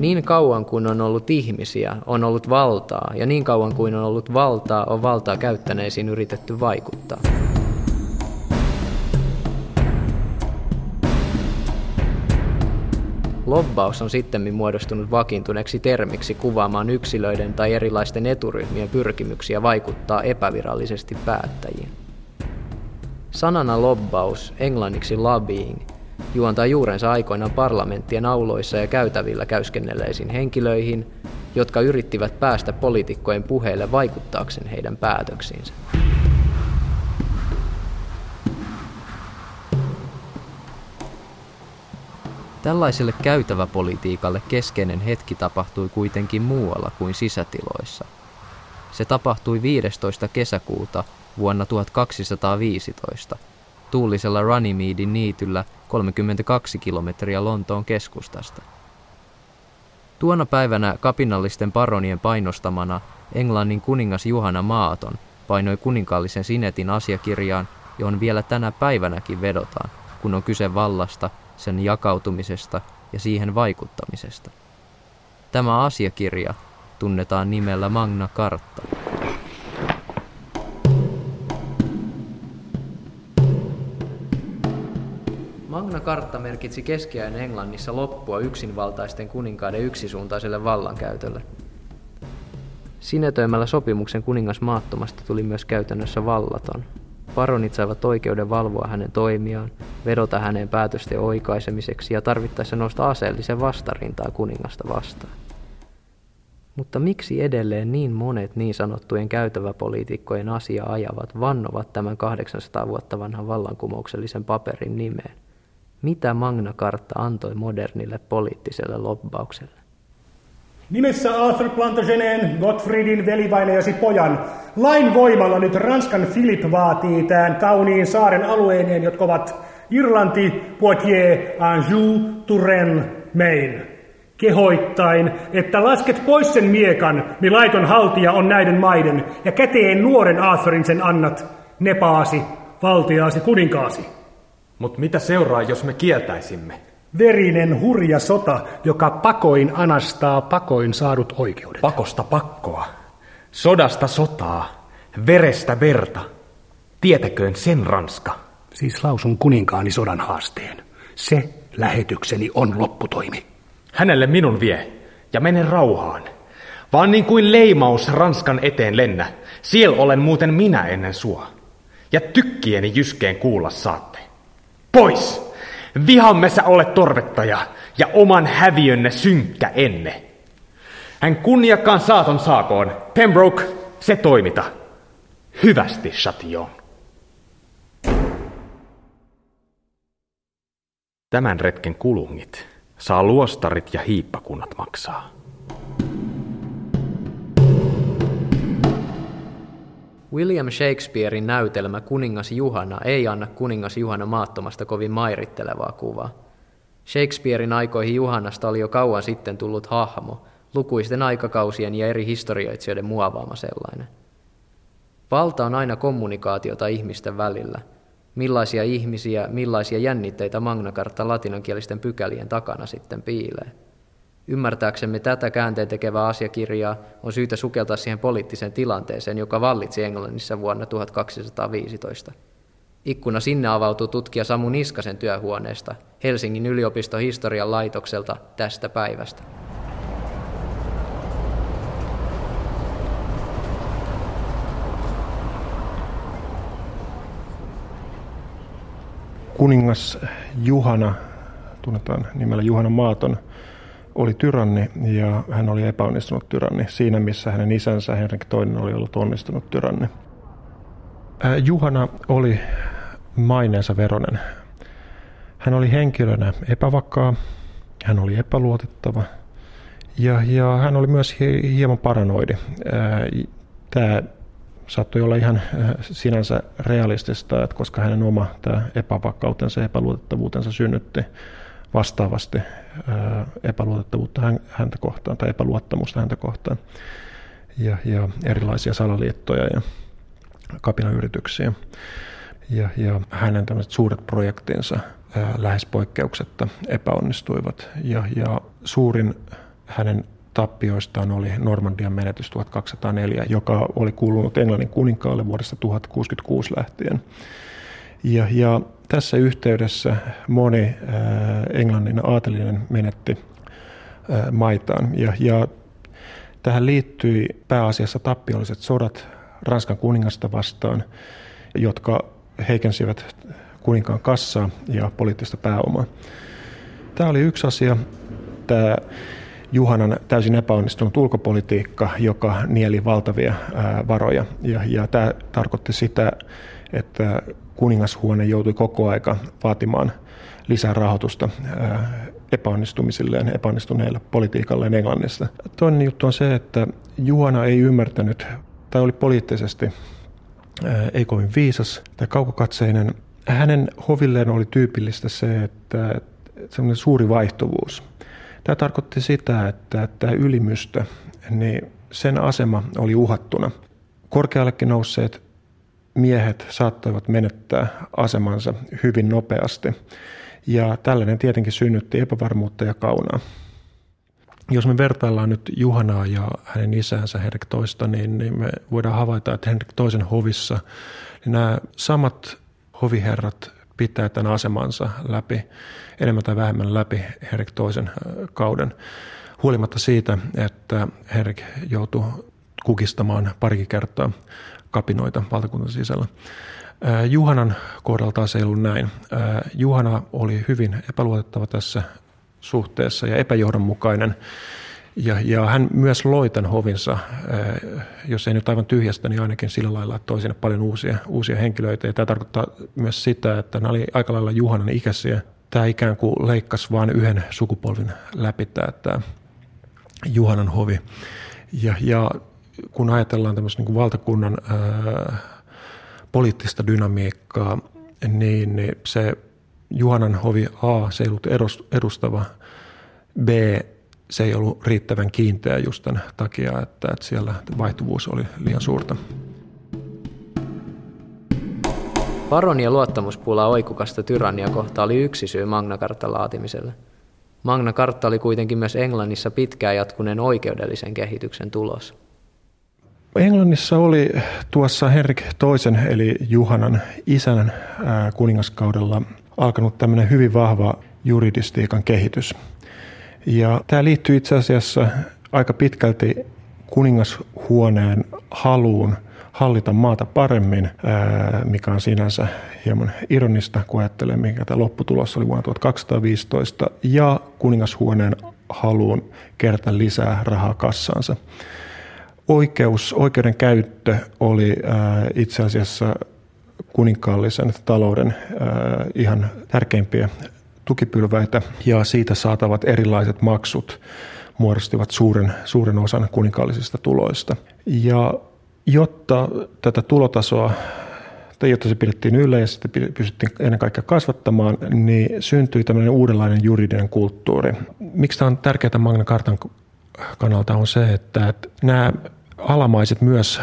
Niin kauan kuin on ollut ihmisiä, on ollut valtaa, ja niin kauan kuin on ollut valtaa, on valtaa käyttäneisiin yritetty vaikuttaa. Lobbaus on sitten muodostunut vakiintuneeksi termiksi kuvaamaan yksilöiden tai erilaisten eturyhmien pyrkimyksiä vaikuttaa epävirallisesti päättäjiin. Sanana lobbaus, englanniksi lobbying, juontaa juurensa aikoinaan parlamenttien auloissa ja käytävillä käyskennelleisiin henkilöihin, jotka yrittivät päästä poliitikkojen puheille vaikuttaakseen heidän päätöksiinsä. Tällaiselle käytäväpolitiikalle keskeinen hetki tapahtui kuitenkin muualla kuin sisätiloissa. Se tapahtui 15. kesäkuuta vuonna 1215 tuulisella Runnymedin niityllä 32 kilometriä Lontoon keskustasta. Tuona päivänä kapinallisten paronien painostamana Englannin kuningas Juhana Maaton painoi kuninkaallisen sinetin asiakirjaan, johon vielä tänä päivänäkin vedotaan, kun on kyse vallasta, sen jakautumisesta ja siihen vaikuttamisesta. Tämä asiakirja tunnetaan nimellä Magna Carta. Carta merkitsi keskiajan Englannissa loppua yksinvaltaisten kuninkaiden yksisuuntaiselle vallankäytölle. Sinetöimällä sopimuksen kuningas maattomasta tuli myös käytännössä vallaton. Paronit saivat oikeuden valvoa hänen toimiaan, vedota hänen päätösten oikaisemiseksi ja tarvittaessa nostaa aseellisen vastarintaa kuningasta vastaan. Mutta miksi edelleen niin monet niin sanottujen käytäväpoliitikkojen asia ajavat vannovat tämän 800 vuotta vanhan vallankumouksellisen paperin nimeen? Mitä Magna Carta antoi modernille poliittiselle lobbaukselle? Nimessä Arthur Plantageneen, Gottfriedin velivainajasi pojan, lain voimalla nyt Ranskan Philip vaatii tämän kauniin saaren alueineen, jotka ovat Irlanti, Poitiers, Anjou, Touraine, Maine. Kehoittain, että lasket pois sen miekan, mi laiton haltija on näiden maiden, ja käteen nuoren Arthurin sen annat, nepaasi, valtiaasi, kuninkaasi. Mutta mitä seuraa, jos me kieltäisimme? Verinen hurja sota, joka pakoin anastaa pakoin saadut oikeudet. Pakosta pakkoa, sodasta sotaa, verestä verta. Tietäköön sen Ranska. Siis lausun kuninkaani sodan haasteen. Se lähetykseni on lopputoimi. Hänelle minun vie, ja mene rauhaan. Vaan niin kuin leimaus Ranskan eteen lennä, siel olen muuten minä ennen sua. Ja tykkieni jyskeen kuulla saatte. Pois! Vihamme sä olet torvettaja ja oman häviönne synkkä enne. Hän kunniakkaan saaton saakoon. Pembroke, se toimita. Hyvästi, Chatillon. Tämän retken kulungit saa luostarit ja hiippakunnat maksaa. William Shakespearein näytelmä Kuningas Juhana ei anna kuningas Juhana maattomasta kovin mairittelevaa kuvaa. Shakespearein aikoihin Juhanasta oli jo kauan sitten tullut hahmo, lukuisten aikakausien ja eri historioitsijoiden muovaama sellainen. Valta on aina kommunikaatiota ihmisten välillä. Millaisia ihmisiä, millaisia jännitteitä Magna Carta latinankielisten pykälien takana sitten piilee. Ymmärtääksemme tätä käänteen tekevää asiakirjaa on syytä sukeltaa siihen poliittiseen tilanteeseen, joka vallitsi Englannissa vuonna 1215. Ikkuna sinne avautuu tutkija Samu Niskasen työhuoneesta Helsingin yliopiston historian laitokselta tästä päivästä. Kuningas Juhana, tunnetaan nimellä Juhana Maaton, oli tyranni ja hän oli epäonnistunut tyranni siinä, missä hänen isänsä Henrik toinen oli ollut onnistunut tyranni. Juhana oli maineensa veronen. Hän oli henkilönä epävakaa, hän oli epäluotettava ja, ja hän oli myös hieman paranoidi. Tämä saattoi olla ihan sinänsä realistista, että koska hänen oma tämä epävakautensa ja epäluotettavuutensa synnytti vastaavasti epäluotettavuutta häntä kohtaan tai epäluottamusta häntä kohtaan ja, ja erilaisia salaliittoja ja kapinayrityksiä. Ja, ja hänen suuret projektinsa ää, lähes poikkeuksetta epäonnistuivat. Ja, ja suurin hänen tappioistaan oli Normandian menetys 1204, joka oli kuulunut Englannin kuninkaalle vuodesta 1066 lähtien. Ja, ja tässä yhteydessä moni äh, Englannin aatelinen menetti äh, maitaan. Ja, ja tähän liittyi pääasiassa tappiolliset sodat Ranskan kuningasta vastaan, jotka heikensivät kuninkaan kassaa ja poliittista pääomaa. Tämä oli yksi asia. Tämä Juhanan täysin epäonnistunut ulkopolitiikka, joka nieli valtavia varoja. Ja, ja tämä tarkoitti sitä, että kuningashuone joutui koko aika vaatimaan lisää rahoitusta epäonnistumisilleen, epäonnistuneille politiikalleen Englannista. Toinen juttu on se, että Juhana ei ymmärtänyt, tai oli poliittisesti ei kovin viisas tai kaukokatseinen. Hänen hovilleen oli tyypillistä se, että semmoinen suuri vaihtuvuus. Tämä tarkoitti sitä, että tämä ylimystö, niin sen asema oli uhattuna. Korkeallekin nousseet miehet saattoivat menettää asemansa hyvin nopeasti. Ja tällainen tietenkin synnytti epävarmuutta ja kaunaa. Jos me vertaillaan nyt Juhanaa ja hänen isänsä Henrik toista, niin, niin me voidaan havaita, että Henrik toisen hovissa niin nämä samat hoviherrat pitää tämän asemansa läpi, enemmän tai vähemmän läpi Henrik toisen kauden. Huolimatta siitä, että Henrik joutui kukistamaan parikin kertaa kapinoita valtakunnan sisällä. Juhanan kohdalta se ei ollut näin. Juhana oli hyvin epäluotettava tässä suhteessa ja epäjohdonmukainen. Ja, ja hän myös loi tämän hovinsa, jos ei nyt aivan tyhjästä, niin ainakin sillä lailla, että toi sinne paljon uusia, uusia henkilöitä. Ja tämä tarkoittaa myös sitä, että nämä oli aika lailla Juhanan ikäisiä. Tämä ikään kuin leikkasi vain yhden sukupolvin läpi tämä, tämä Juhanan hovi. Ja, ja kun ajatellaan tämmöistä niin valtakunnan ää, poliittista dynamiikkaa, niin, niin se Juhanan hovi A, se ei ollut edustava, B, se ei ollut riittävän kiinteä just tämän takia, että, että siellä vaihtuvuus oli liian suurta. Baronia luottamuspula oikukasta tyrannia kohta oli yksi syy Magna laatimiselle. Magna Carta oli kuitenkin myös Englannissa pitkään jatkuneen oikeudellisen kehityksen tulos. Englannissa oli tuossa Henrik toisen eli Juhanan isän kuningaskaudella alkanut tämmöinen hyvin vahva juridistiikan kehitys. Ja tämä liittyy itse asiassa aika pitkälti kuningashuoneen haluun hallita maata paremmin, mikä on sinänsä hieman ironista, kun ajattelee, mikä tämä lopputulos oli vuonna 1215, ja kuningashuoneen haluun kerätä lisää rahaa kassaansa. Oikeus, oikeuden käyttö oli itse asiassa kuninkaallisen talouden ihan tärkeimpiä tukipylväitä ja siitä saatavat erilaiset maksut muodostivat suuren, suuren osan kuninkaallisista tuloista. Ja jotta tätä tulotasoa tai jotta se pidettiin yllä ja sitä pystyttiin ennen kaikkea kasvattamaan, niin syntyi tämmöinen uudenlainen juridinen kulttuuri. Miksi tämä on tärkeää Magna Cartan kannalta on se, että nämä alamaiset myös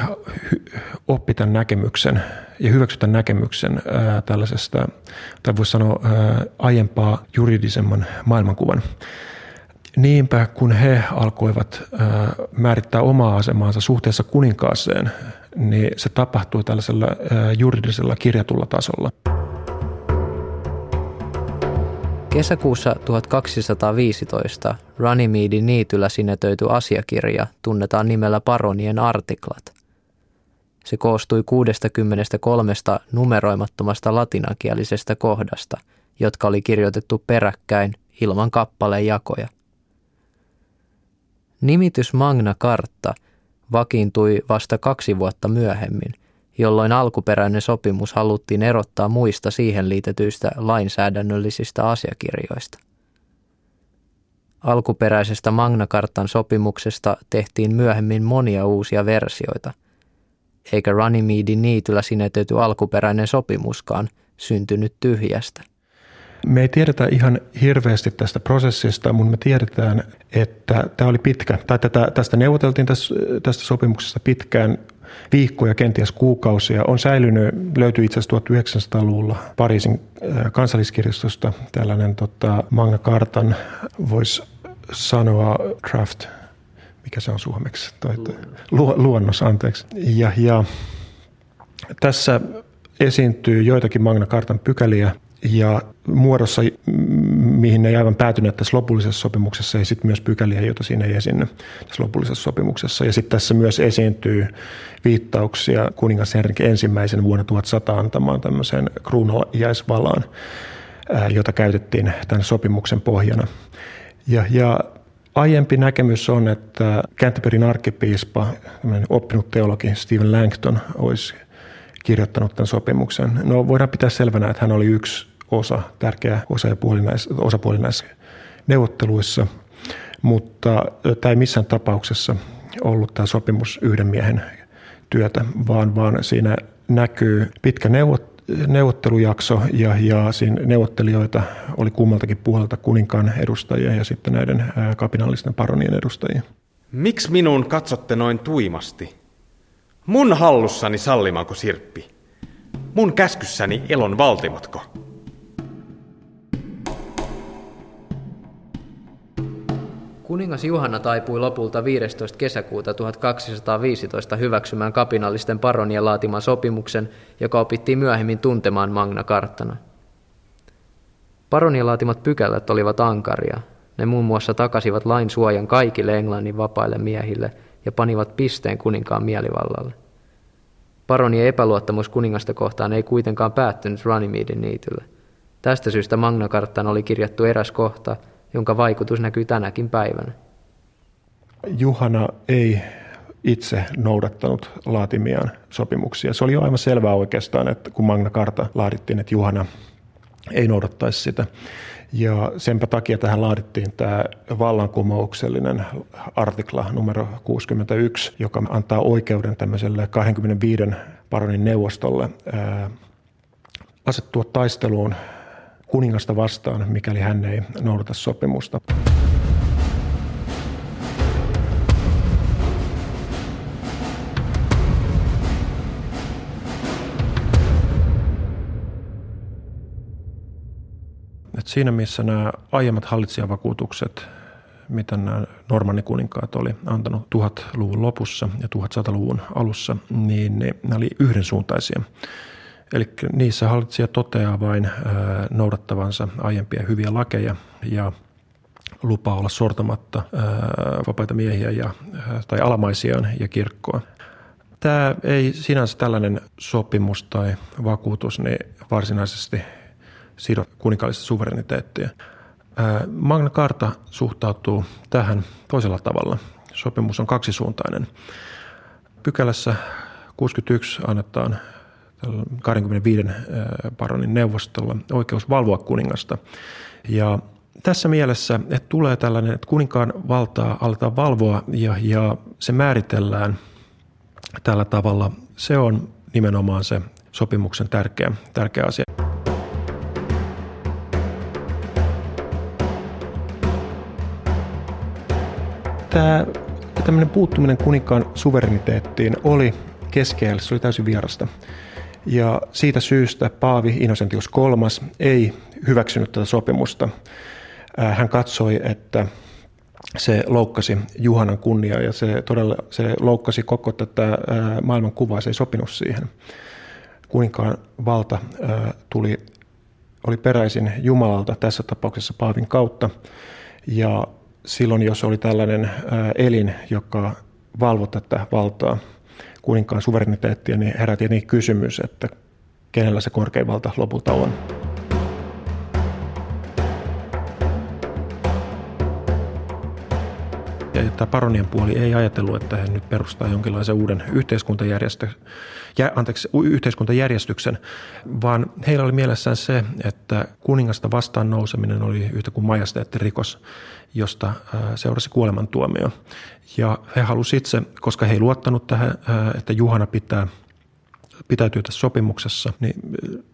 oppi tämän näkemyksen ja hyväksy tämän näkemyksen ää, tällaisesta, tai voisi sanoa ää, aiempaa juridisemman maailmankuvan. Niinpä kun he alkoivat ää, määrittää omaa asemaansa suhteessa kuninkaaseen, niin se tapahtui tällaisella ää, juridisella kirjatulla tasolla. Kesäkuussa 1215 Runnymedin niityllä sinetöity asiakirja tunnetaan nimellä Paronien artiklat. Se koostui 63 numeroimattomasta latinankielisestä kohdasta, jotka oli kirjoitettu peräkkäin ilman kappaleen jakoja. Nimitys Magna Carta vakiintui vasta kaksi vuotta myöhemmin – jolloin alkuperäinen sopimus haluttiin erottaa muista siihen liitetyistä lainsäädännöllisistä asiakirjoista. Alkuperäisestä Magna Cartan sopimuksesta tehtiin myöhemmin monia uusia versioita, eikä Runnymedin niityllä sinetetty alkuperäinen sopimuskaan syntynyt tyhjästä. Me ei tiedetä ihan hirveästi tästä prosessista, mutta me tiedetään, että tämä oli pitkä, tai tätä, tästä neuvoteltiin tästä, tästä sopimuksesta pitkään viikkoja, kenties kuukausia. On säilynyt, löytyy itse asiassa 1900-luvulla Pariisin äh, kansalliskirjastosta. Tällainen tota, Magna Cartan, voisi sanoa draft, mikä se on suomeksi, toi, Lu, luonnos, anteeksi. Ja, ja tässä esiintyy joitakin Magna Cartan pykäliä, ja muodossa, mihin ne ei aivan päätyneet tässä lopullisessa sopimuksessa, ja sitten myös pykäliä, joita siinä ei esiinny tässä lopullisessa sopimuksessa. Ja sitten tässä myös esiintyy viittauksia kuningas Henrik ensimmäisen vuonna 1100 antamaan tämmöiseen kruunalaisvalaan, jota käytettiin tämän sopimuksen pohjana. Ja, ja aiempi näkemys on, että Canterburyn arkkipiispa, oppinut teologi Stephen Langton, olisi kirjoittanut tämän sopimuksen. No voidaan pitää selvänä, että hän oli yksi osa, tärkeä osa näissä, osapuoli näissä neuvotteluissa, mutta tämä ei missään tapauksessa ollut tämä sopimus yhden miehen työtä, vaan, vaan siinä näkyy pitkä neuvot, neuvottelujakso ja, ja siinä neuvottelijoita oli kummaltakin puolelta kuninkaan edustajia ja sitten näiden kapinallisten paronien edustajia. Miksi minun katsotte noin tuimasti? Mun hallussani sallimako sirppi? Mun käskyssäni elon valtimotko? Kuningas Juhanna taipui lopulta 15. kesäkuuta 1215 hyväksymään kapinallisten paronien laatiman sopimuksen, joka opittiin myöhemmin tuntemaan Magna Cartana. Paronien laatimat pykälät olivat ankaria. Ne muun muassa takasivat lain suojan kaikille Englannin vapaille miehille ja panivat pisteen kuninkaan mielivallalle. Paronien epäluottamus kuningasta kohtaan ei kuitenkaan päättynyt Runnymedin niitylle. Tästä syystä Magna Cartaan oli kirjattu eräs kohta – jonka vaikutus näkyy tänäkin päivänä. Juhana ei itse noudattanut laatimiaan sopimuksia. Se oli jo aivan selvää oikeastaan, että kun Magna Carta laadittiin, että Juhana ei noudattaisi sitä. Ja senpä takia tähän laadittiin tämä vallankumouksellinen artikla numero 61, joka antaa oikeuden tämmöiselle 25 paronin neuvostolle ää, asettua taisteluun kuningasta vastaan, mikäli hän ei noudata sopimusta. Et siinä missä nämä aiemmat hallitsijavakuutukset, mitä nämä normannikuninkaat oli antanut 1000-luvun lopussa ja 1100-luvun alussa, niin ne, ne oli yhdensuuntaisia. Eli niissä hallitsija toteaa vain noudattavansa aiempia hyviä lakeja ja lupaa olla sortamatta vapaita miehiä ja, tai alamaisiaan ja kirkkoa. Tämä ei sinänsä tällainen sopimus tai vakuutus niin varsinaisesti sido kuninkaallista suvereniteettia. Magna Carta suhtautuu tähän toisella tavalla. Sopimus on kaksisuuntainen. Pykälässä 61 annetaan 25 paronin neuvostolla oikeus valvoa kuningasta. Ja tässä mielessä, että tulee tällainen, että kuninkaan valtaa aletaan valvoa ja, ja se määritellään tällä tavalla, se on nimenomaan se sopimuksen tärkeä, tärkeä asia. Tämä tämmöinen puuttuminen kuninkaan suvereniteettiin oli keskellä, se oli täysin vierasta. Ja siitä syystä Paavi Innocentius III ei hyväksynyt tätä sopimusta. Hän katsoi, että se loukkasi Juhanan kunniaa ja se todella se loukkasi koko tätä maailman kuvaa, se ei sopinut siihen. Kuninkaan valta tuli, oli peräisin Jumalalta tässä tapauksessa Paavin kautta ja silloin jos oli tällainen elin, joka valvoi tätä valtaa – kuninkaan suvereniteettia, niin herää tietenkin kysymys, että kenellä se korkein valta lopulta on. Ja tämä paronien puoli ei ajatellut, että he nyt perustaa jonkinlaisen uuden yhteiskuntajärjestö, jä, anteeksi, yhteiskuntajärjestyksen, vaan heillä oli mielessään se, että kuningasta vastaan nouseminen oli yhtä kuin majesteettirikos, josta seurasi kuolemantuomio. Ja he halusivat itse, koska he ei luottanut tähän, että Juhana pitää pitäytyy tässä sopimuksessa, niin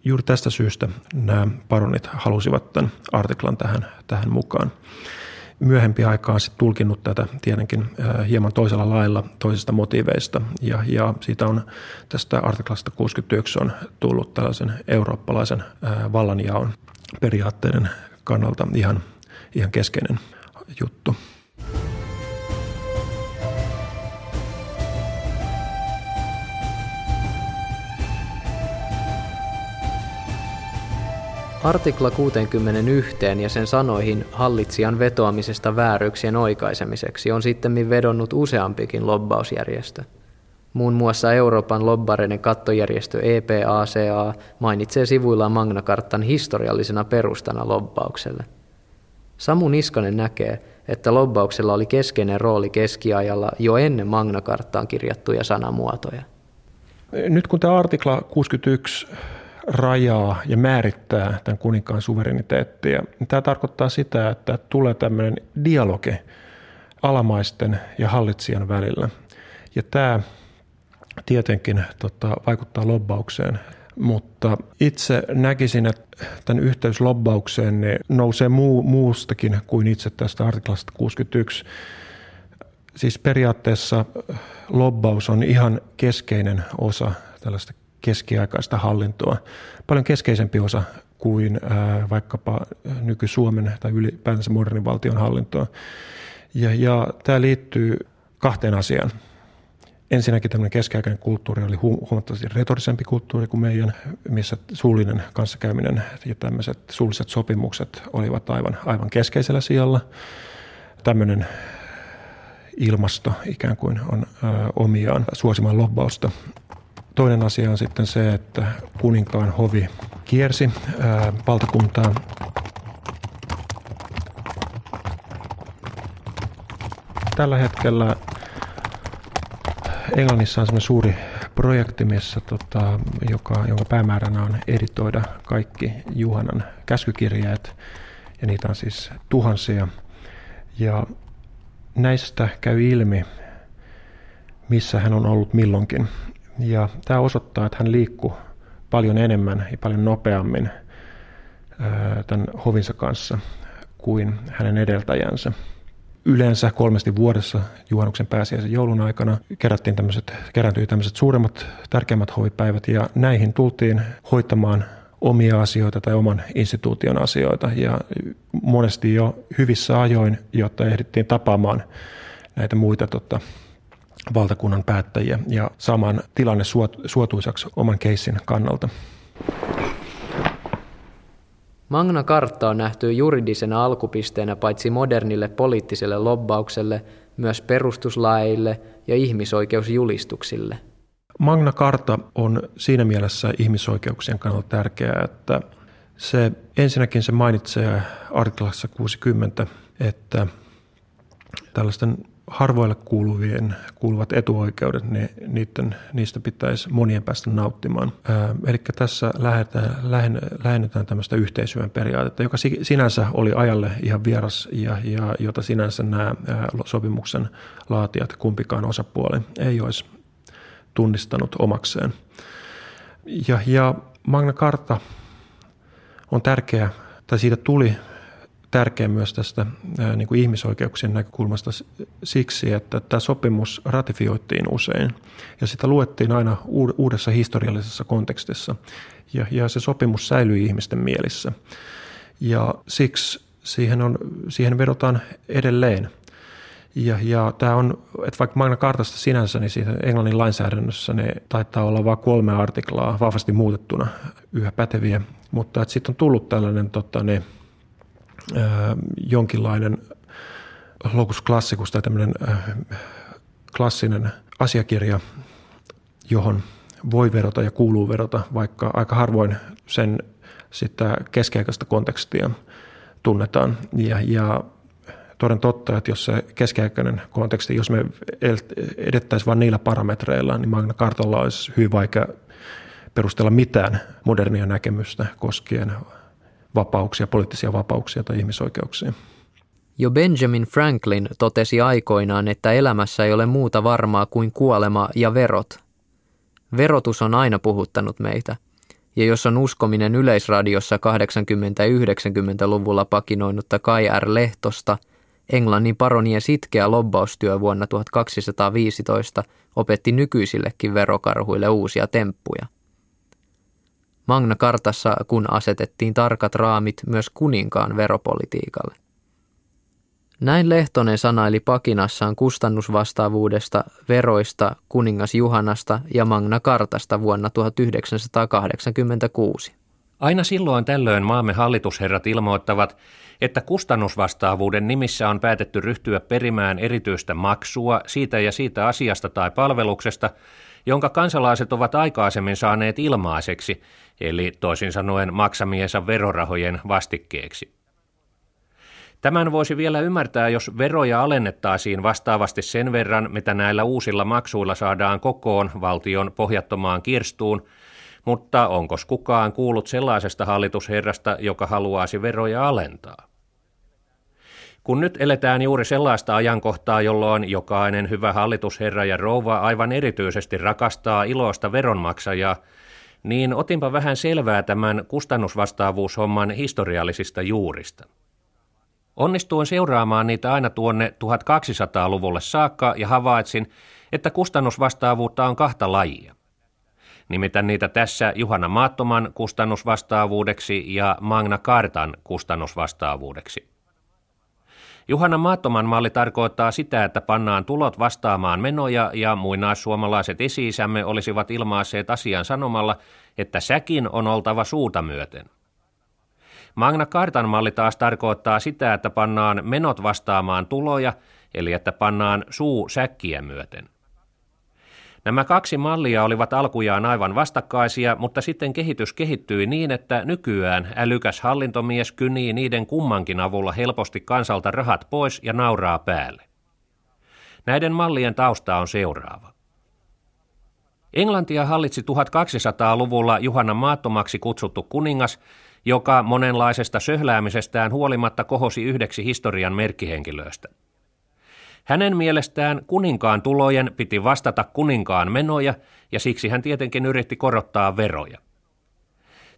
juuri tästä syystä nämä paronit halusivat tämän artiklan tähän, tähän mukaan. Myöhempi aika on sitten tulkinnut tätä tietenkin hieman toisella lailla toisista motiiveista ja, ja siitä on tästä artiklasta 61 on tullut tällaisen eurooppalaisen vallanjaon periaatteiden kannalta ihan, ihan keskeinen juttu. Artikla 61 ja sen sanoihin hallitsijan vetoamisesta vääryyksien oikaisemiseksi on sitten vedonnut useampikin lobbausjärjestö. Muun muassa Euroopan lobbareiden kattojärjestö EPACA mainitsee sivuillaan Magna Cartan historiallisena perustana lobbaukselle. Samu Niskanen näkee, että lobbauksella oli keskeinen rooli keskiajalla jo ennen Magna Cartaan kirjattuja sanamuotoja. Nyt kun tämä artikla 61 rajaa ja määrittää tämän kuninkaan suvereniteettia. Tämä tarkoittaa sitä, että tulee tämmöinen dialogi alamaisten ja hallitsijan välillä. Ja tämä tietenkin tota, vaikuttaa lobbaukseen, mutta itse näkisin, että tämän yhteys lobbaukseen niin nousee muu, muustakin kuin itse tästä artiklasta 61. Siis periaatteessa lobbaus on ihan keskeinen osa tällaista keskiaikaista hallintoa. Paljon keskeisempi osa kuin vaikkapa nyky-Suomen tai ylipäätänsä modernin valtion hallintoa. Ja, ja tämä liittyy kahteen asiaan. Ensinnäkin tämmöinen keskiaikainen kulttuuri oli huomattavasti retorisempi kulttuuri kuin meidän, missä suullinen kanssakäyminen ja tämmöiset suulliset sopimukset olivat aivan, aivan keskeisellä sijalla. Tämmöinen ilmasto ikään kuin on ö, omiaan suosimaan lobbausta Toinen asia on sitten se, että kuninkaan hovi kiersi ää, valtakuntaa. Tällä hetkellä Englannissa on semmoinen suuri projekti, missä, tota, joka, jonka päämääränä on editoida kaikki Juhanan käskykirjeet, ja niitä on siis tuhansia. Ja näistä käy ilmi, missä hän on ollut milloinkin. Ja tämä osoittaa, että hän liikkuu paljon enemmän ja paljon nopeammin tämän hovinsa kanssa kuin hänen edeltäjänsä. Yleensä kolmesti vuodessa juhannuksen pääsiäisen joulun aikana kerättiin tämmöiset, kerääntyi tämmöiset suuremmat, tärkeimmät hovipäivät ja näihin tultiin hoitamaan omia asioita tai oman instituution asioita ja monesti jo hyvissä ajoin, jotta ehdittiin tapaamaan näitä muita tota, valtakunnan päättäjiä ja saamaan tilanne suotuisaksi oman keissin kannalta. Magna Carta on nähty juridisena alkupisteenä paitsi modernille poliittiselle lobbaukselle, myös perustuslaeille ja ihmisoikeusjulistuksille. Magna Carta on siinä mielessä ihmisoikeuksien kannalta tärkeää, että se ensinnäkin se mainitsee artiklassa 60, että tällaisten harvoille kuuluvien, kuuluvat etuoikeudet, niin niiden, niistä pitäisi monien päästä nauttimaan. Ää, eli tässä lähdetään, lähen, lähennytään tämmöistä yhteisöjen periaatetta, joka sinänsä oli ajalle ihan vieras ja, ja jota sinänsä nämä sopimuksen laatijat, kumpikaan osapuoli, ei olisi tunnistanut omakseen. Ja, ja Magna Carta on tärkeä, tai siitä tuli tärkeä myös tästä niin kuin ihmisoikeuksien näkökulmasta siksi, että tämä sopimus ratifioitiin usein ja sitä luettiin aina uudessa historiallisessa kontekstissa ja, ja se sopimus säilyi ihmisten mielissä. Ja siksi siihen, on, siihen vedotaan edelleen. Ja, ja tämä on, että vaikka Magna Cartasta sinänsä, niin siitä Englannin lainsäädännössä ne taitaa olla vain kolme artiklaa vahvasti muutettuna yhä päteviä, mutta sitten on tullut tällainen tota, ne, jonkinlainen locus classicus tai tämmöinen klassinen asiakirja, johon voi verota ja kuuluu verota, vaikka aika harvoin sen sitä keskiaikaista kontekstia tunnetaan. Ja, ja toden totta, että jos se keskiaikainen konteksti, jos me edettäisiin vain niillä parametreilla, niin Magna Cartalla olisi hyvin vaikea perustella mitään modernia näkemystä koskien vapauksia, poliittisia vapauksia tai ihmisoikeuksia. Jo Benjamin Franklin totesi aikoinaan, että elämässä ei ole muuta varmaa kuin kuolema ja verot. Verotus on aina puhuttanut meitä, ja jos on uskominen yleisradiossa 80-90-luvulla pakinoinutta Kai R. Lehtosta, Englannin paronien sitkeä lobbaustyö vuonna 1215 opetti nykyisillekin verokarhuille uusia temppuja. Magna Kartassa kun asetettiin tarkat raamit myös kuninkaan veropolitiikalle. Näin Lehtonen sanaili pakinassaan kustannusvastaavuudesta, veroista, kuningas Juhanasta ja Magna Kartasta vuonna 1986. Aina silloin tällöin maamme hallitusherrat ilmoittavat, että kustannusvastaavuuden nimissä on päätetty ryhtyä perimään erityistä maksua siitä ja siitä asiasta tai palveluksesta, jonka kansalaiset ovat aikaisemmin saaneet ilmaiseksi, eli toisin sanoen maksamiensa verorahojen vastikkeeksi. Tämän voisi vielä ymmärtää, jos veroja alennettaisiin vastaavasti sen verran, mitä näillä uusilla maksuilla saadaan kokoon valtion pohjattomaan kirstuun, mutta onko kukaan kuullut sellaisesta hallitusherrasta, joka haluaisi veroja alentaa? Kun nyt eletään juuri sellaista ajankohtaa, jolloin jokainen hyvä hallitusherra ja rouva aivan erityisesti rakastaa iloista veronmaksajaa, niin otinpa vähän selvää tämän kustannusvastaavuushomman historiallisista juurista. Onnistuin seuraamaan niitä aina tuonne 1200-luvulle saakka ja havaitsin, että kustannusvastaavuutta on kahta lajia. Nimitän niitä tässä Juhana Maattoman kustannusvastaavuudeksi ja Magna Cartan kustannusvastaavuudeksi. Juhana Maattoman malli tarkoittaa sitä, että pannaan tulot vastaamaan menoja ja muinaissuomalaiset esi-isämme olisivat ilmaisseet asian sanomalla, että säkin on oltava suuta myöten. Magna Cartan malli taas tarkoittaa sitä, että pannaan menot vastaamaan tuloja, eli että pannaan suu säkkiä myöten. Nämä kaksi mallia olivat alkujaan aivan vastakkaisia, mutta sitten kehitys kehittyi niin, että nykyään älykäs hallintomies kynii niiden kummankin avulla helposti kansalta rahat pois ja nauraa päälle. Näiden mallien tausta on seuraava. Englantia hallitsi 1200-luvulla Juhanna maattomaksi kutsuttu kuningas, joka monenlaisesta söhläämisestään huolimatta kohosi yhdeksi historian merkkihenkilöistä – hänen mielestään kuninkaan tulojen piti vastata kuninkaan menoja, ja siksi hän tietenkin yritti korottaa veroja.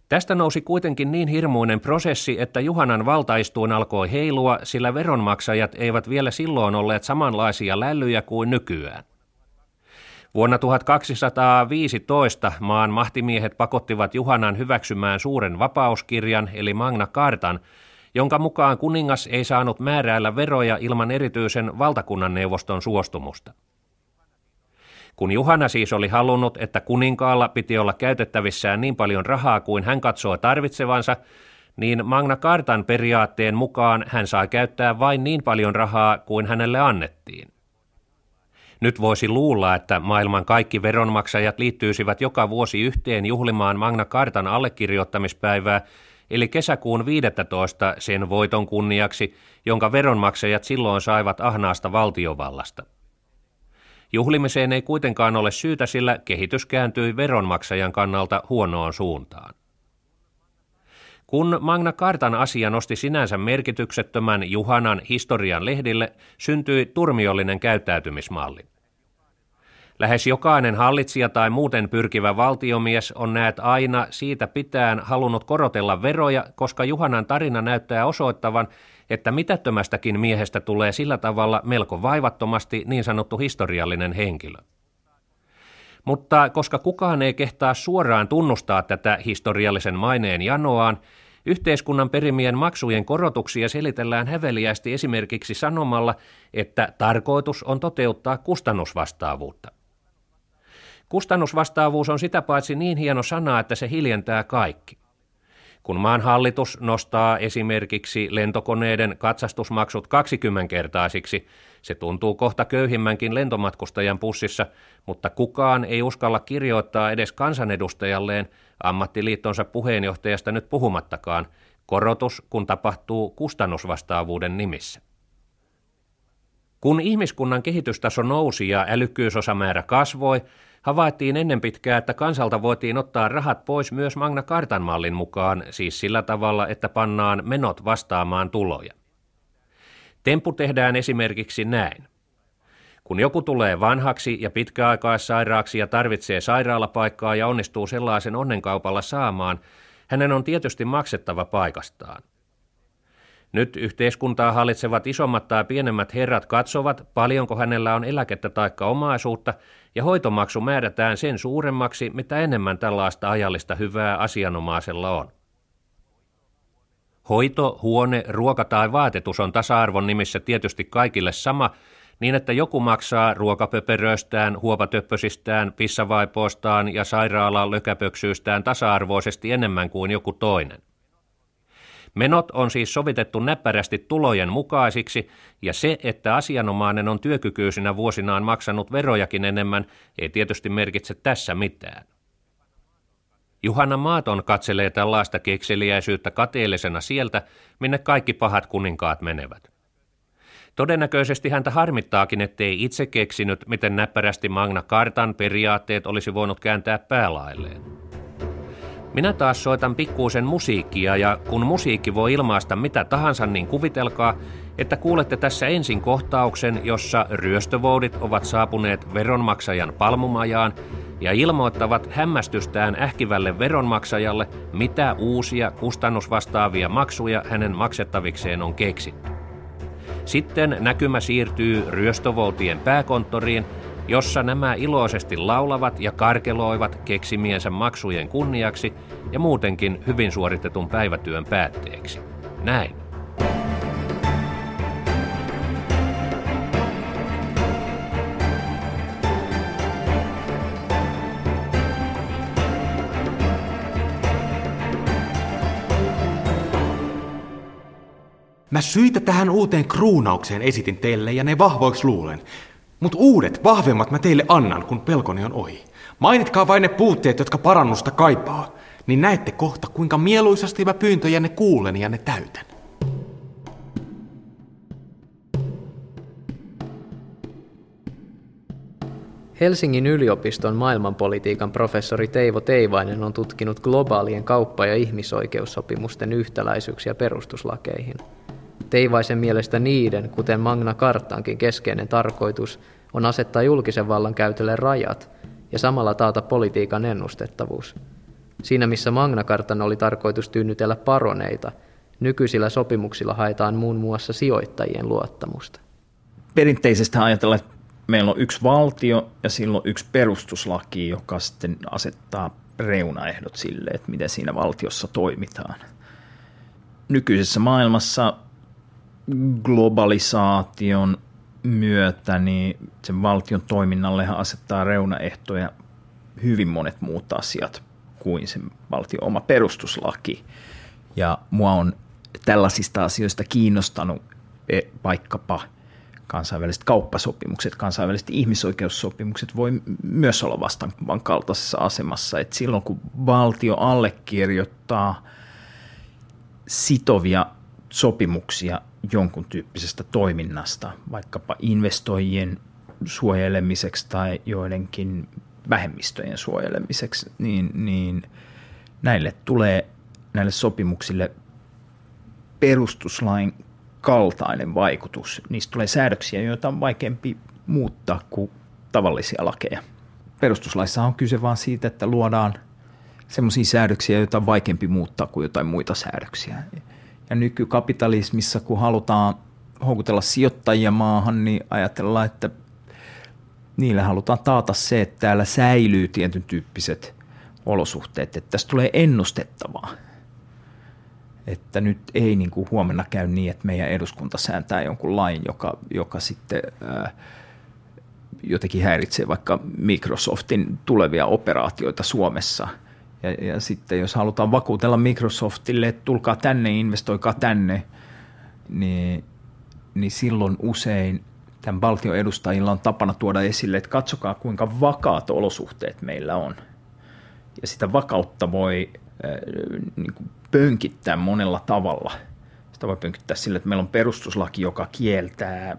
Tästä nousi kuitenkin niin hirmuinen prosessi, että Juhanan valtaistuin alkoi heilua, sillä veronmaksajat eivät vielä silloin olleet samanlaisia lällyjä kuin nykyään. Vuonna 1215 maan mahtimiehet pakottivat Juhanan hyväksymään suuren vapauskirjan eli Magna Cartan, jonka mukaan kuningas ei saanut määräillä veroja ilman erityisen valtakunnan neuvoston suostumusta. Kun Juhana siis oli halunnut, että kuninkaalla piti olla käytettävissään niin paljon rahaa kuin hän katsoo tarvitsevansa, niin Magna Cartan periaatteen mukaan hän saa käyttää vain niin paljon rahaa kuin hänelle annettiin. Nyt voisi luulla, että maailman kaikki veronmaksajat liittyisivät joka vuosi yhteen juhlimaan Magna Cartan allekirjoittamispäivää eli kesäkuun 15 sen voiton kunniaksi, jonka veronmaksajat silloin saivat ahnaasta valtiovallasta. Juhlimiseen ei kuitenkaan ole syytä, sillä kehitys kääntyi veronmaksajan kannalta huonoon suuntaan. Kun Magna Cartan asia nosti sinänsä merkityksettömän Juhanan historian lehdille, syntyi turmiollinen käyttäytymismalli. Lähes jokainen hallitsija tai muuten pyrkivä valtiomies on näet aina siitä pitään halunnut korotella veroja, koska Juhanan tarina näyttää osoittavan, että mitättömästäkin miehestä tulee sillä tavalla melko vaivattomasti niin sanottu historiallinen henkilö. Mutta koska kukaan ei kehtaa suoraan tunnustaa tätä historiallisen maineen janoaan, Yhteiskunnan perimien maksujen korotuksia selitellään häveliästi esimerkiksi sanomalla, että tarkoitus on toteuttaa kustannusvastaavuutta. Kustannusvastaavuus on sitä paitsi niin hieno sana, että se hiljentää kaikki. Kun maan hallitus nostaa esimerkiksi lentokoneiden katsastusmaksut 20-kertaisiksi, se tuntuu kohta köyhimmänkin lentomatkustajan pussissa, mutta kukaan ei uskalla kirjoittaa edes kansanedustajalleen, ammattiliittonsa puheenjohtajasta nyt puhumattakaan, korotus kun tapahtuu kustannusvastaavuuden nimissä. Kun ihmiskunnan kehitystaso nousi ja älykkyysosamäärä kasvoi, Havaittiin ennen pitkää, että kansalta voitiin ottaa rahat pois myös Magna Cartan mallin mukaan, siis sillä tavalla, että pannaan menot vastaamaan tuloja. Temppu tehdään esimerkiksi näin. Kun joku tulee vanhaksi ja pitkäaikaissairaaksi ja tarvitsee sairaalapaikkaa ja onnistuu sellaisen onnenkaupalla saamaan, hänen on tietysti maksettava paikastaan. Nyt yhteiskuntaa hallitsevat isommat tai pienemmät herrat katsovat, paljonko hänellä on eläkettä tai omaisuutta, ja hoitomaksu määrätään sen suuremmaksi, mitä enemmän tällaista ajallista hyvää asianomaisella on. Hoito, huone, ruoka tai vaatetus on tasa-arvon nimissä tietysti kaikille sama, niin että joku maksaa ruokapöperöistään, huopatöppösistään, pissavaipoostaan ja sairaalan lökäpöksyystään tasa-arvoisesti enemmän kuin joku toinen. Menot on siis sovitettu näppärästi tulojen mukaisiksi, ja se, että asianomainen on työkykyisinä vuosinaan maksanut verojakin enemmän, ei tietysti merkitse tässä mitään. Juhana Maaton katselee tällaista kekseliäisyyttä kateellisena sieltä, minne kaikki pahat kuninkaat menevät. Todennäköisesti häntä harmittaakin, ettei itse keksinyt, miten näppärästi Magna Cartan periaatteet olisi voinut kääntää päälailleen. Minä taas soitan pikkuusen musiikkia ja kun musiikki voi ilmaista mitä tahansa, niin kuvitelkaa, että kuulette tässä ensin kohtauksen, jossa ryöstövoudit ovat saapuneet veronmaksajan palmumajaan ja ilmoittavat hämmästystään ähkivälle veronmaksajalle, mitä uusia kustannusvastaavia maksuja hänen maksettavikseen on keksitty. Sitten näkymä siirtyy ryöstövoutien pääkonttoriin, jossa nämä iloisesti laulavat ja karkeloivat keksimiensä maksujen kunniaksi ja muutenkin hyvin suoritetun päivätyön päätteeksi. Näin. Mä syitä tähän uuteen kruunaukseen esitin teille ja ne vahvoiksi luulen. Mutta uudet, vahvemmat mä teille annan, kun pelkoni on ohi. Mainitkaa vain ne puutteet, jotka parannusta kaipaa. Niin näette kohta, kuinka mieluisasti mä pyyntöjänne kuulen ja ne täytän. Helsingin yliopiston maailmanpolitiikan professori Teivo Teivainen on tutkinut globaalien kauppa- ja ihmisoikeussopimusten yhtäläisyyksiä perustuslakeihin – Teivaisen mielestä niiden, kuten Magna Cartankin keskeinen tarkoitus, on asettaa julkisen vallan käytölle rajat ja samalla taata politiikan ennustettavuus. Siinä missä Magna Cartan oli tarkoitus tyynnytellä paroneita, nykyisillä sopimuksilla haetaan muun muassa sijoittajien luottamusta. Perinteisesti ajatellaan, että meillä on yksi valtio ja silloin yksi perustuslaki, joka sitten asettaa reunaehdot sille, että miten siinä valtiossa toimitaan. Nykyisessä maailmassa globalisaation myötä niin sen valtion toiminnallehan asettaa reunaehtoja hyvin monet muut asiat kuin sen valtion oma perustuslaki. Ja mua on tällaisista asioista kiinnostanut e, vaikkapa kansainväliset kauppasopimukset, kansainväliset ihmisoikeussopimukset voi myös olla vastaavan kaltaisessa asemassa. että silloin kun valtio allekirjoittaa sitovia sopimuksia jonkun tyyppisestä toiminnasta, vaikkapa investoijien suojelemiseksi tai joidenkin vähemmistöjen suojelemiseksi, niin, niin näille tulee näille sopimuksille perustuslain kaltainen vaikutus. Niistä tulee säädöksiä, joita on vaikeampi muuttaa kuin tavallisia lakeja. Perustuslaissa on kyse vain siitä, että luodaan sellaisia säädöksiä, joita on vaikeampi muuttaa kuin jotain muita säädöksiä ja nykykapitalismissa, kun halutaan houkutella sijoittajia maahan, niin ajatellaan, että niillä halutaan taata se, että täällä säilyy tietyn tyyppiset olosuhteet, että tästä tulee ennustettavaa. Että nyt ei niin kuin huomenna käy niin, että meidän eduskunta sääntää jonkun lain, joka, joka sitten ää, jotenkin häiritsee vaikka Microsoftin tulevia operaatioita Suomessa – ja, ja sitten jos halutaan vakuutella Microsoftille, että tulkaa tänne, investoikaa tänne, niin, niin silloin usein tämän valtion edustajilla on tapana tuoda esille, että katsokaa kuinka vakaat olosuhteet meillä on. Ja sitä vakautta voi äh, niin kuin pönkittää monella tavalla. Sitä voi pönkittää sillä, että meillä on perustuslaki, joka kieltää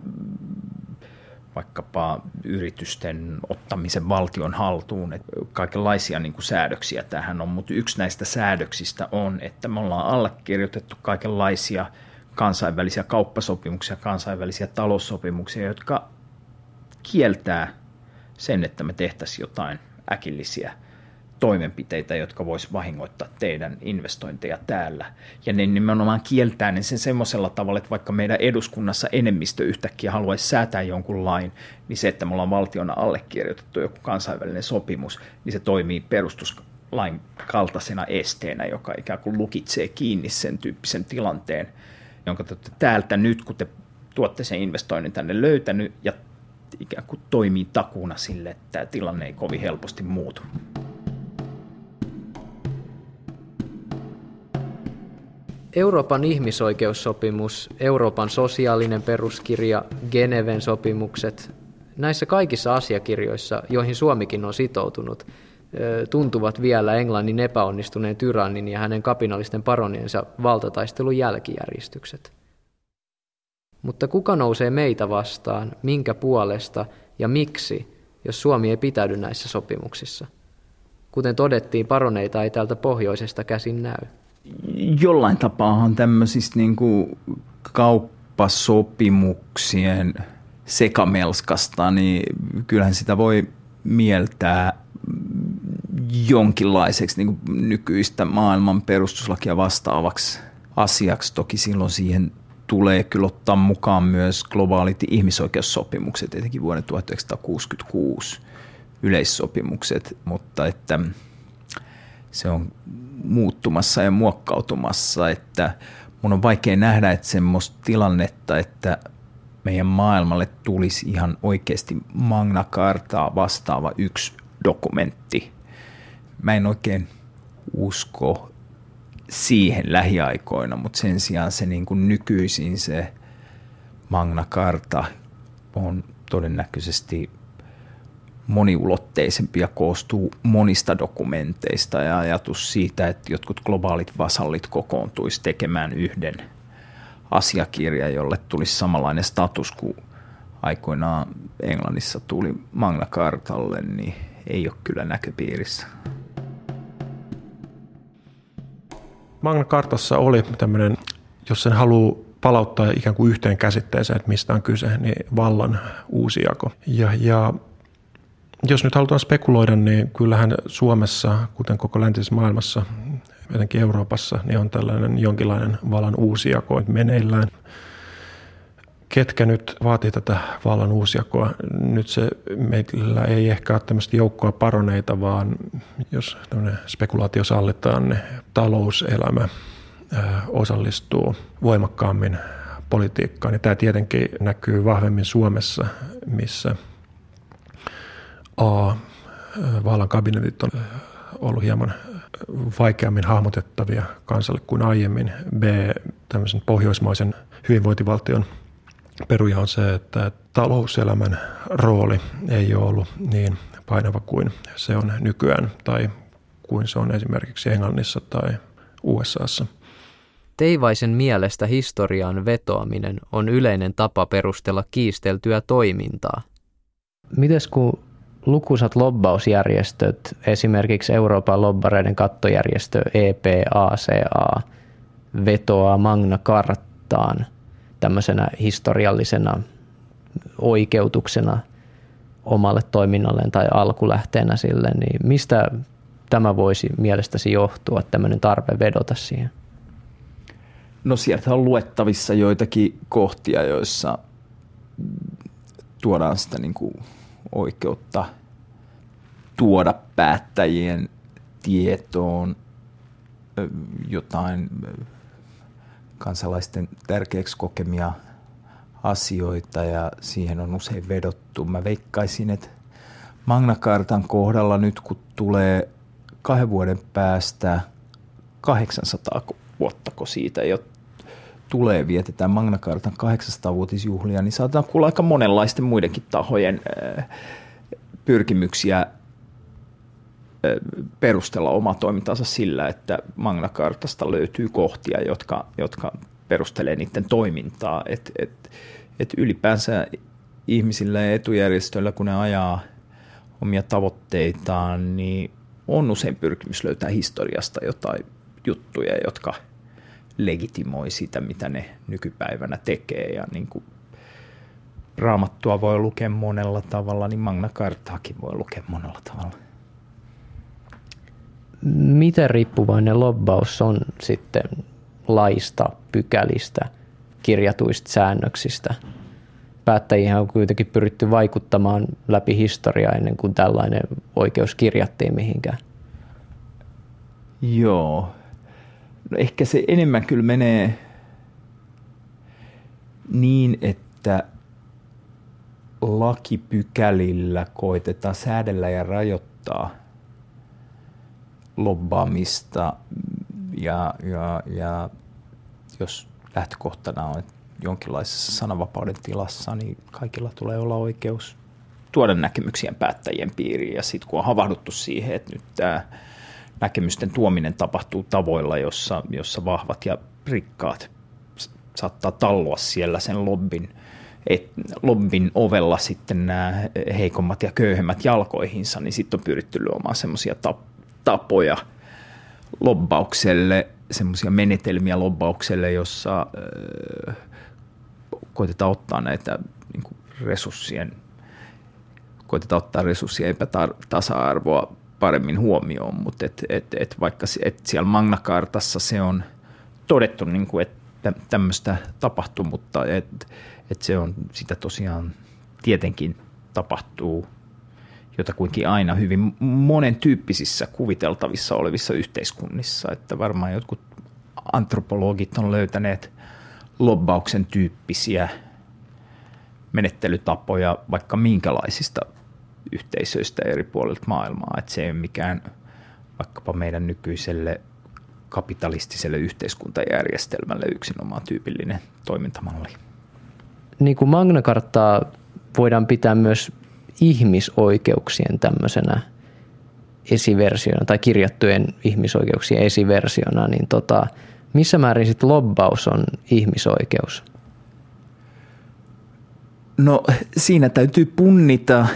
vaikkapa yritysten ottamisen valtion haltuun. Että kaikenlaisia niin kuin säädöksiä tähän on, mutta yksi näistä säädöksistä on, että me ollaan allekirjoitettu kaikenlaisia kansainvälisiä kauppasopimuksia, kansainvälisiä taloussopimuksia, jotka kieltää sen, että me tehtäisiin jotain äkillisiä – toimenpiteitä, jotka vois vahingoittaa teidän investointeja täällä. Ja ne nimenomaan kieltää ne sen semmoisella tavalla, että vaikka meidän eduskunnassa enemmistö yhtäkkiä haluaisi säätää jonkun lain, niin se, että me ollaan valtiona allekirjoitettu joku kansainvälinen sopimus, niin se toimii perustus, lain kaltaisena esteenä, joka ikään kuin lukitsee kiinni sen tyyppisen tilanteen, jonka te täältä nyt, kun te tuotte sen investoinnin tänne löytänyt ja ikään kuin toimii takuuna sille, että tämä tilanne ei kovin helposti muutu. Euroopan ihmisoikeussopimus, Euroopan sosiaalinen peruskirja, Geneven sopimukset, näissä kaikissa asiakirjoissa, joihin Suomikin on sitoutunut, tuntuvat vielä Englannin epäonnistuneen tyrannin ja hänen kapinallisten paroniensa valtataistelun jälkijäristykset. Mutta kuka nousee meitä vastaan, minkä puolesta ja miksi, jos Suomi ei pitäydy näissä sopimuksissa? Kuten todettiin, paroneita ei täältä pohjoisesta käsin näy. Jollain tapaahan tämmöisistä niin kuin kauppasopimuksien sekamelskasta, niin kyllähän sitä voi mieltää jonkinlaiseksi niin kuin nykyistä maailman perustuslakia vastaavaksi asiaksi. Toki silloin siihen tulee kyllä ottaa mukaan myös globaalit ihmisoikeussopimukset, etenkin vuoden 1966 yleissopimukset, mutta että se on muuttumassa ja muokkautumassa, että mun on vaikea nähdä, että semmoista tilannetta, että meidän maailmalle tulisi ihan oikeasti Magna Cartaa vastaava yksi dokumentti. Mä en oikein usko siihen lähiaikoina, mutta sen sijaan se niin kuin nykyisin se Magna Carta on todennäköisesti moniulotteisempi ja koostuu monista dokumenteista ja ajatus siitä, että jotkut globaalit vasallit kokoontuisi tekemään yhden asiakirja, jolle tulisi samanlainen status kuin aikoinaan Englannissa tuli Magna Cartalle, niin ei ole kyllä näköpiirissä. Magna Cartassa oli tämmöinen, jos sen haluaa palauttaa ikään kuin yhteen käsitteeseen, että mistä on kyse, niin vallan uusi jako. Ja, ja jos nyt halutaan spekuloida, niin kyllähän Suomessa, kuten koko läntisessä maailmassa, etenkin Euroopassa, niin on tällainen jonkinlainen vallan uusijako meneillään. Ketkä nyt vaatii tätä vallan uusjakoa? Nyt se meillä ei ehkä ole tämmöistä joukkoa paroneita, vaan jos tämmöinen spekulaatio sallitaan, niin talouselämä osallistuu voimakkaammin politiikkaan. Ja tämä tietenkin näkyy vahvemmin Suomessa, missä A. Vallan kabinetit on ollut hieman vaikeammin hahmotettavia kansalle kuin aiemmin. B. Tämmöisen pohjoismaisen hyvinvointivaltion peruja on se, että talouselämän rooli ei ole ollut niin painava kuin se on nykyään tai kuin se on esimerkiksi Englannissa tai USAssa. Teivaisen mielestä historiaan vetoaminen on yleinen tapa perustella kiisteltyä toimintaa. Mites kun lukuisat lobbausjärjestöt, esimerkiksi Euroopan lobbareiden kattojärjestö EPACA, vetoaa Magna Carttaan tämmöisenä historiallisena oikeutuksena omalle toiminnalleen tai alkulähteenä sille, niin mistä tämä voisi mielestäsi johtua, tämmöinen tarve vedota siihen? No sieltä on luettavissa joitakin kohtia, joissa tuodaan sitä niin kuin oikeutta tuoda päättäjien tietoon jotain kansalaisten tärkeäksi kokemia asioita ja siihen on usein vedottu. Mä veikkaisin, että Magna Cartan kohdalla nyt kun tulee kahden vuoden päästä 800 vuotta, kun siitä tulee, vietetään Magna Cartan 800-vuotisjuhlia, niin saatetaan kuulla aika monenlaisten muidenkin tahojen pyrkimyksiä perustella oma toimintansa sillä, että Magna Cartasta löytyy kohtia, jotka, jotka perustelee niiden toimintaa. Et, et, et ylipäänsä ihmisillä ja etujärjestöillä, kun ne ajaa omia tavoitteitaan, niin on usein pyrkimys löytää historiasta jotain juttuja, jotka legitimoi sitä, mitä ne nykypäivänä tekee. Ja niin kuin raamattua voi lukea monella tavalla, niin Magna Cartaakin voi lukea monella tavalla miten riippuvainen lobbaus on sitten laista, pykälistä, kirjatuista säännöksistä. Päättäjiä on kuitenkin pyritty vaikuttamaan läpi historiaa ennen kuin tällainen oikeus kirjattiin mihinkään. Joo. No ehkä se enemmän kyllä menee niin, että lakipykälillä koitetaan säädellä ja rajoittaa lobbaamista ja, ja, ja jos lähtökohtana on, jonkinlaisessa sananvapauden tilassa, niin kaikilla tulee olla oikeus tuoda näkemyksiä päättäjien piiriin. Ja sitten kun on havahduttu siihen, että nyt tämä näkemysten tuominen tapahtuu tavoilla, jossa, jossa vahvat ja rikkaat saattaa talloa siellä sen lobbin, et, lobbin ovella sitten nämä heikommat ja köyhemmät jalkoihinsa, niin sitten on pyritty luomaan semmoisia tapoja lobbaukselle, semmoisia menetelmiä lobbaukselle, jossa äh, koitetaan ottaa näitä niin resurssien, koitetaan ottaa resurssien epätasa-arvoa paremmin huomioon, mutta et, et, et vaikka et siellä Magna-kartassa se on todettu, niin kuin, että tämmöistä tapahtuu, mutta et, et se on sitä tosiaan tietenkin tapahtuu jotakuinkin aina hyvin monen tyyppisissä kuviteltavissa olevissa yhteiskunnissa, että varmaan jotkut antropologit on löytäneet lobbauksen tyyppisiä menettelytapoja vaikka minkälaisista yhteisöistä eri puolilta maailmaa. Että se ei ole mikään vaikkapa meidän nykyiselle kapitalistiselle yhteiskuntajärjestelmälle yksinomaan tyypillinen toimintamalli. Niin kuin Magna Cartaa voidaan pitää myös ihmisoikeuksien tämmöisenä esiversiona tai kirjattujen ihmisoikeuksien esiversiona, niin tota, missä määrin sitten lobbaus on ihmisoikeus? No siinä täytyy punnita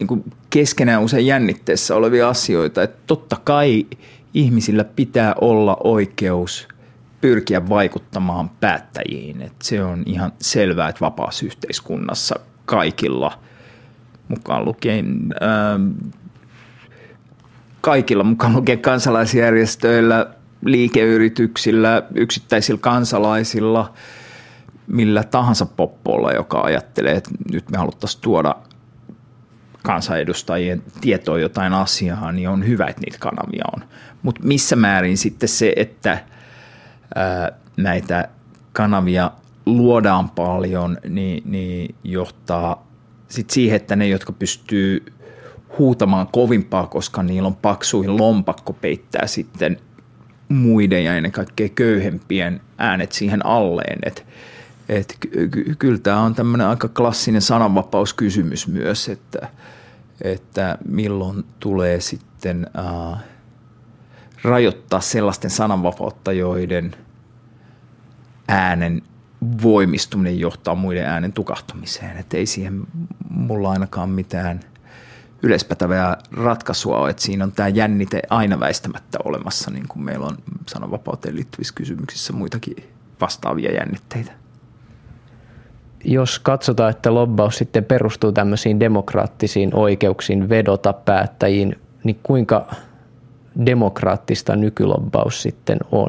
niin kuin keskenään usein jännitteessä olevia asioita. Että totta kai ihmisillä pitää olla oikeus pyrkiä vaikuttamaan päättäjiin. Että se on ihan selvää, että vapaassa yhteiskunnassa kaikilla mukaan lukien äh, kaikilla mukaan lukien kansalaisjärjestöillä, liikeyrityksillä, yksittäisillä kansalaisilla, millä tahansa poppolla, joka ajattelee, että nyt me haluttaisiin tuoda kansanedustajien tietoa jotain asiaa, niin on hyvä, että niitä kanavia on. Mutta missä määrin sitten se, että ää, näitä kanavia luodaan paljon, niin, niin johtaa sit siihen, että ne, jotka pystyy huutamaan kovimpaa, koska niillä on paksuihin lompakko peittää sitten muiden ja ennen kaikkea köyhempien äänet siihen alleen. Et, et, ky- kyllä tämä on tämmöinen aika klassinen sananvapauskysymys myös, että, että milloin tulee sitten äh, rajoittaa sellaisten sananvapautta, joiden äänen voimistuminen johtaa muiden äänen tukahtumiseen. Että ei siihen mulla ainakaan mitään yleispätävää ratkaisua ole, että siinä on tämä jännite aina väistämättä olemassa, niin kuin meillä on sananvapauteen liittyvissä kysymyksissä muitakin vastaavia jännitteitä. Jos katsotaan, että lobbaus sitten perustuu tämmöisiin demokraattisiin oikeuksiin vedota päättäjiin, niin kuinka demokraattista nykylobbaus sitten on?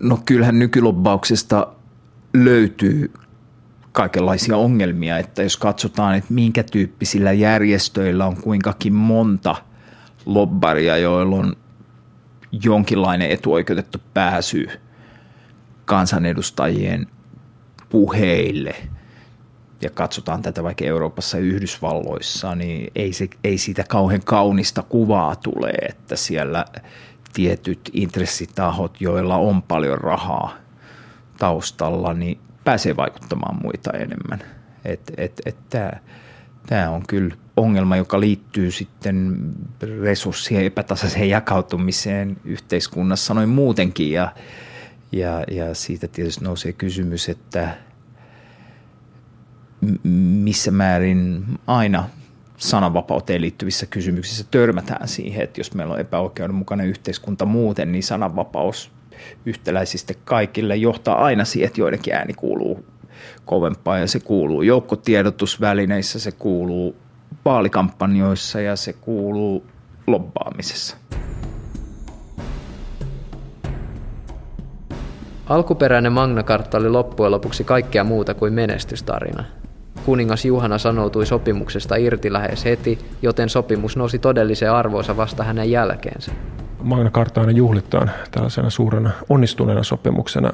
No kyllähän nykylobbauksesta löytyy kaikenlaisia ongelmia, että jos katsotaan, että minkä tyyppisillä järjestöillä on kuinkakin monta lobbaria, joilla on jonkinlainen etuoikeutettu pääsy kansanedustajien puheille ja katsotaan tätä vaikka Euroopassa ja Yhdysvalloissa, niin ei, se, ei siitä kauhean kaunista kuvaa tule, että siellä tietyt intressitahot, joilla on paljon rahaa taustalla, niin pääsee vaikuttamaan muita enemmän. Et, et, et Tämä on kyllä ongelma, joka liittyy sitten resurssien epätasaiseen jakautumiseen yhteiskunnassa noin muutenkin. Ja, ja, ja siitä tietysti nousee kysymys, että missä määrin aina sananvapauteen liittyvissä kysymyksissä törmätään siihen, että jos meillä on epäoikeudenmukainen yhteiskunta muuten, niin sananvapaus yhtäläisesti kaikille johtaa aina siihen, että joidenkin ääni kuuluu kovempaa ja se kuuluu joukkotiedotusvälineissä, se kuuluu vaalikampanjoissa ja se kuuluu lobbaamisessa. Alkuperäinen Magna Carta oli loppujen lopuksi kaikkea muuta kuin menestystarina. kuningas Juhana sanoutui sopimuksesta irti lähes heti, joten sopimus nousi todelliseen arvoonsa vasta hänen jälkeensä. Magna Carta aina juhlitaan tällaisena suurena onnistuneena sopimuksena.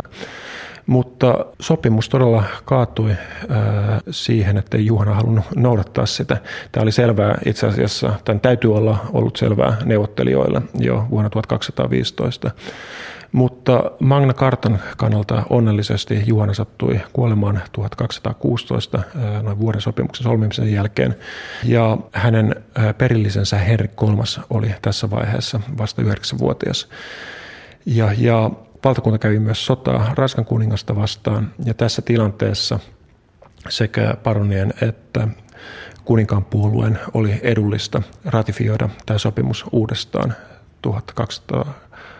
Mutta sopimus todella kaatui ää, siihen, että Juhana halunnut noudattaa sitä. Tämä oli selvää itse asiassa, tämän täytyy olla ollut selvää neuvottelijoille jo vuonna 1215. Mutta Magna Cartan kannalta onnellisesti Juhana sattui kuolemaan 1216 noin vuoden sopimuksen solmimisen jälkeen. Ja hänen perillisensä Henrik III oli tässä vaiheessa vasta 9-vuotias. Ja, ja valtakunta kävi myös sotaa Ranskan kuningasta vastaan. Ja tässä tilanteessa sekä paronien että kuninkaan puolueen oli edullista ratifioida tämä sopimus uudestaan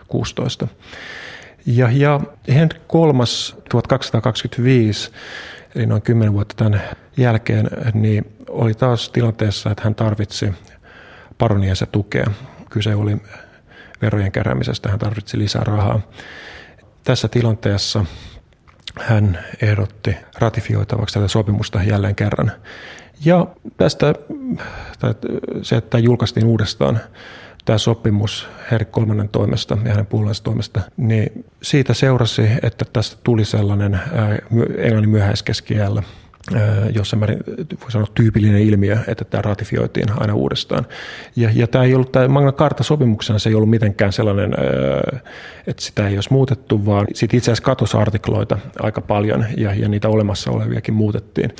1216. Ja, ja Henrik kolmas 1225, eli noin kymmenen vuotta tämän jälkeen, niin oli taas tilanteessa, että hän tarvitsi paroniensa tukea. Kyse oli verojen keräämisestä, hän tarvitsi lisää rahaa. Tässä tilanteessa hän ehdotti ratifioitavaksi tätä sopimusta jälleen kerran. Ja tästä se, että julkaistiin uudestaan tämä sopimus Herri kolmannen toimesta ja hänen puolueensa toimesta, niin siitä seurasi, että tästä tuli sellainen englannin myöhäiskeskiällä jossain määrin voi sanoa tyypillinen ilmiö, että tämä ratifioitiin aina uudestaan. Ja, ja tämä ei ollut, tämä Magna Carta-sopimuksena se ei ollut mitenkään sellainen, että sitä ei olisi muutettu, vaan sitten itse asiassa katosi artikloita aika paljon ja, ja niitä olemassa oleviakin muutettiin.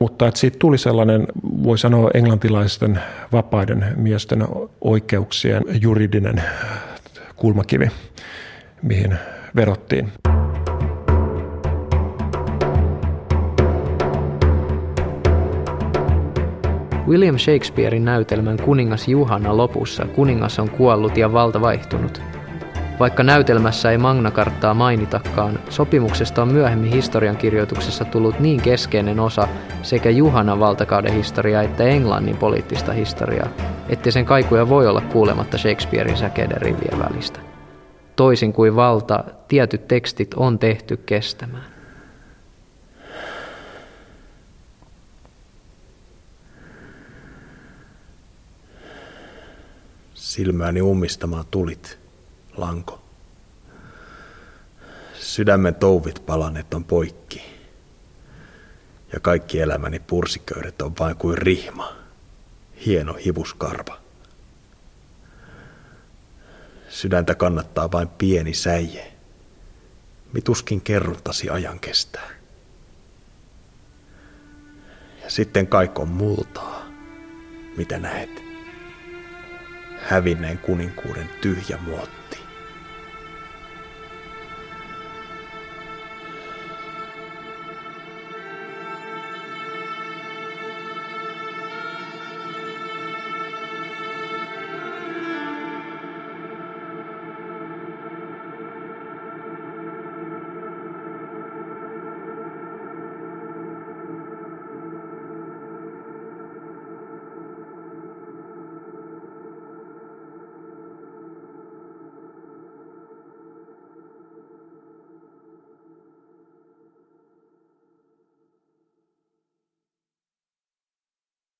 Mutta että siitä tuli sellainen, voi sanoa englantilaisten vapaiden miesten oikeuksien juridinen kulmakivi, mihin verottiin. William Shakespearein näytelmän Kuningas Juhana lopussa kuningas on kuollut ja valta vaihtunut. Vaikka näytelmässä ei Magna mainitakaan, sopimuksesta on myöhemmin historiankirjoituksessa tullut niin keskeinen osa sekä Juhanan valtakauden historiaa että Englannin poliittista historiaa, että sen kaikuja voi olla kuulematta Shakespearein säkeiden rivien välistä. Toisin kuin valta, tietyt tekstit on tehty kestämään. silmääni ummistamaan tulit, lanko. Sydämen touvit palaneet on poikki. Ja kaikki elämäni pursiköydet on vain kuin rihma, hieno hivuskarva. Sydäntä kannattaa vain pieni säie. Mituskin kerruntasi ajan kestää. Ja sitten kaikko multaa, mitä näet hävinneen kuninkuuden tyhjä muotti.